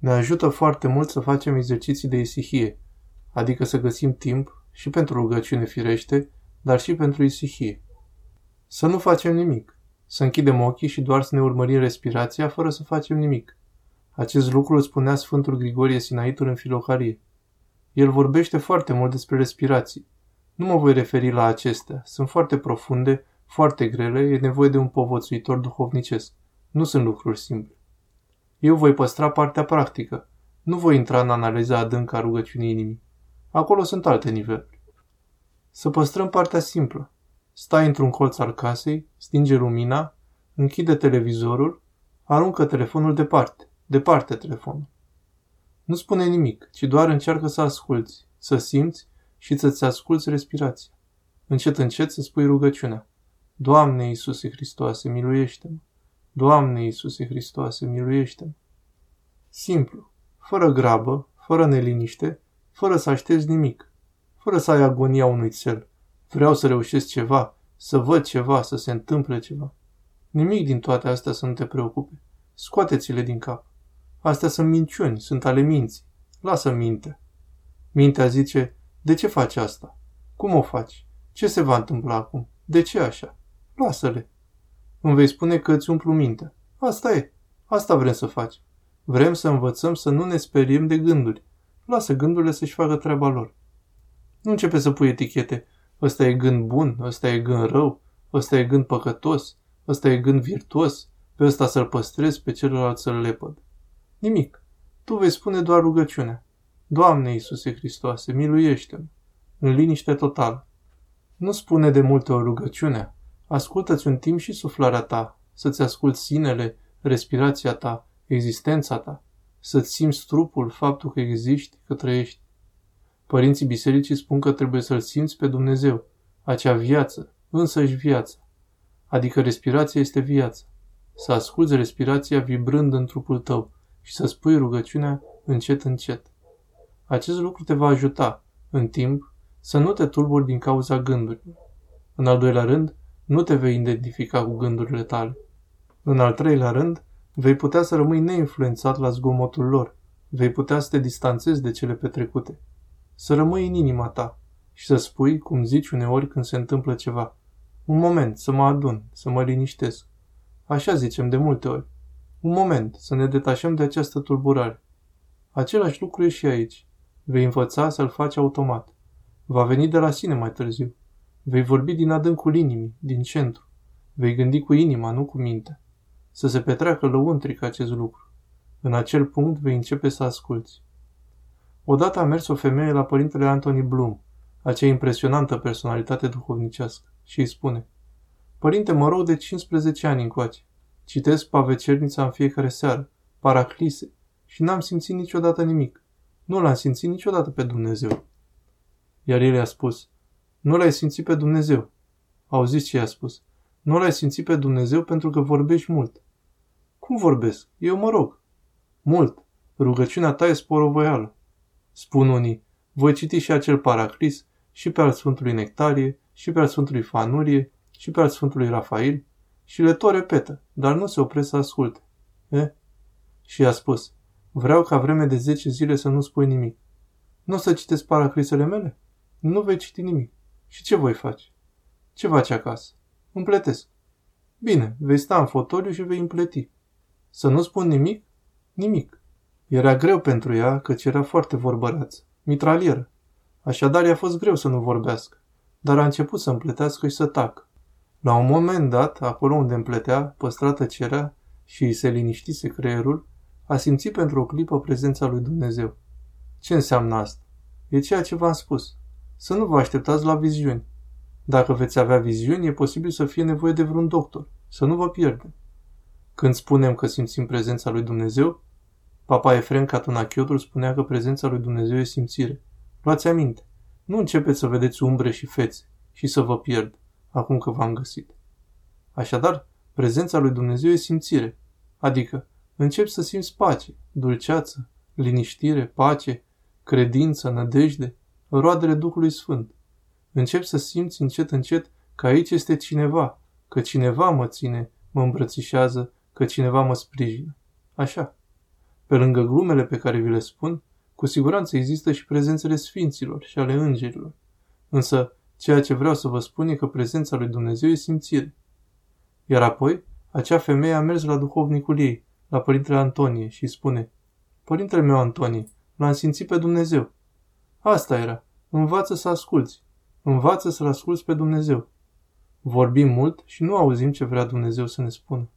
Ne ajută foarte mult să facem exerciții de isihie, adică să găsim timp și pentru rugăciune firește, dar și pentru isihie. Să nu facem nimic, să închidem ochii și doar să ne urmărim respirația fără să facem nimic. Acest lucru îl spunea Sfântul Grigorie Sinaitul în Filoharie. El vorbește foarte mult despre respirații. Nu mă voi referi la acestea, sunt foarte profunde, foarte grele, e nevoie de un povățuitor duhovnicesc. Nu sunt lucruri simple. Eu voi păstra partea practică. Nu voi intra în analiza adâncă a rugăciunii inimii. Acolo sunt alte niveluri. Să păstrăm partea simplă. Stai într-un colț al casei, stinge lumina, închide televizorul, aruncă telefonul departe, departe telefonul. Nu spune nimic, ci doar încearcă să asculți, să simți și să-ți asculți respirația. Încet, încet să spui rugăciunea. Doamne Iisuse Hristoase, miluiește-mă! Doamne Iisuse Hristoase, miluiește-mă! Simplu, fără grabă, fără neliniște, fără să aștepți nimic, fără să ai agonia unui cel. Vreau să reușesc ceva, să văd ceva, să se întâmple ceva. Nimic din toate astea să nu te preocupe. Scoateți-le din cap. Astea sunt minciuni, sunt ale minții. Lasă minte. Mintea zice, de ce faci asta? Cum o faci? Ce se va întâmpla acum? De ce așa? Lasă-le. Îmi vei spune că îți umplu mintea. Asta e. Asta vrem să faci. Vrem să învățăm să nu ne speriem de gânduri. Lasă gândurile să-și facă treaba lor. Nu începe să pui etichete. Ăsta e gând bun, ăsta e gând rău, ăsta e gând păcătos, ăsta e gând virtuos, pe ăsta să-l păstrez, pe celălalt să-l lepăd. Nimic. Tu vei spune doar rugăciunea. Doamne Iisuse Hristoase, miluiește-mă! În liniște totală. Nu spune de multe ori rugăciunea. Ascultă-ți un timp și suflarea ta, să-ți asculți sinele, respirația ta, existența ta, să-ți simți trupul, faptul că existi, că trăiești. Părinții bisericii spun că trebuie să-L simți pe Dumnezeu, acea viață, însăși viața. Adică respirația este viața. Să asculți respirația vibrând în trupul tău și să spui rugăciunea încet încet. Acest lucru te va ajuta, în timp, să nu te tulburi din cauza gândurilor. În al doilea rând, nu te vei identifica cu gândurile tale. În al treilea rând, vei putea să rămâi neinfluențat la zgomotul lor. Vei putea să te distanțezi de cele petrecute. Să rămâi în inima ta și să spui, cum zici uneori când se întâmplă ceva. Un moment, să mă adun, să mă liniștesc. Așa zicem de multe ori. Un moment, să ne detașăm de această tulburare. Același lucru e și aici. Vei învăța să-l faci automat. Va veni de la sine mai târziu. Vei vorbi din adâncul inimii, din centru. Vei gândi cu inima, nu cu mintea. Să se petreacă lăuntric acest lucru. În acel punct vei începe să asculți. Odată a mers o femeie la părintele Anthony Bloom, acea impresionantă personalitate duhovnicească, și îi spune Părinte, mă rog de 15 ani încoace. Citesc pavecernița în fiecare seară, paraclise, și n-am simțit niciodată nimic. Nu l-am simțit niciodată pe Dumnezeu. Iar el i-a spus, nu l-ai simțit pe Dumnezeu. Auziți ce i-a spus? Nu l-ai simțit pe Dumnezeu pentru că vorbești mult. Cum vorbesc? Eu mă rog. Mult. Rugăciunea ta e sporovoială. Spun unii, voi citi și acel paraclis, și pe al Sfântului Nectarie, și pe al Sfântului Fanurie, și pe al Sfântului Rafael, și le tot repetă, dar nu se opresc să asculte. E? Și i-a spus, vreau ca vreme de 10 zile să nu spui nimic. Nu o să citesc paracrisele mele? Nu vei citi nimic. Și ce voi face? Ce faci acasă? Împletesc. Bine, vei sta în fotoliu și vei împleti. Să nu spun nimic? Nimic. Era greu pentru ea, căci era foarte vorbăreață. Mitralieră. Așadar i-a fost greu să nu vorbească, dar a început să împletească și să tacă. La un moment dat, acolo unde împletea, păstra tăcerea și îi se liniștise creierul, a simțit pentru o clipă prezența lui Dumnezeu. Ce înseamnă asta? E ceea ce v-am spus. Să nu vă așteptați la viziuni. Dacă veți avea viziuni, e posibil să fie nevoie de vreun doctor. Să nu vă pierdem. Când spunem că simțim prezența lui Dumnezeu, Papa Efrem Catunachiotul spunea că prezența lui Dumnezeu e simțire. Luați aminte. Nu începeți să vedeți umbre și fețe și să vă pierd, acum că v-am găsit. Așadar, prezența lui Dumnezeu e simțire, adică încep să simți pace, dulceață, liniștire, pace, credință, nădejde, roadele Duhului Sfânt. Încep să simți încet, încet că aici este cineva, că cineva mă ține, mă îmbrățișează, că cineva mă sprijină. Așa. Pe lângă glumele pe care vi le spun, cu siguranță există și prezențele sfinților și ale îngerilor. Însă, ceea ce vreau să vă spun e că prezența lui Dumnezeu e simțire. Iar apoi, acea femeie a mers la duhovnicul ei, la părintele Antonie, și spune, Părintele meu Antonie, l-am simțit pe Dumnezeu. Asta era. Învață să asculți. Învață să-L asculți pe Dumnezeu. Vorbim mult și nu auzim ce vrea Dumnezeu să ne spună.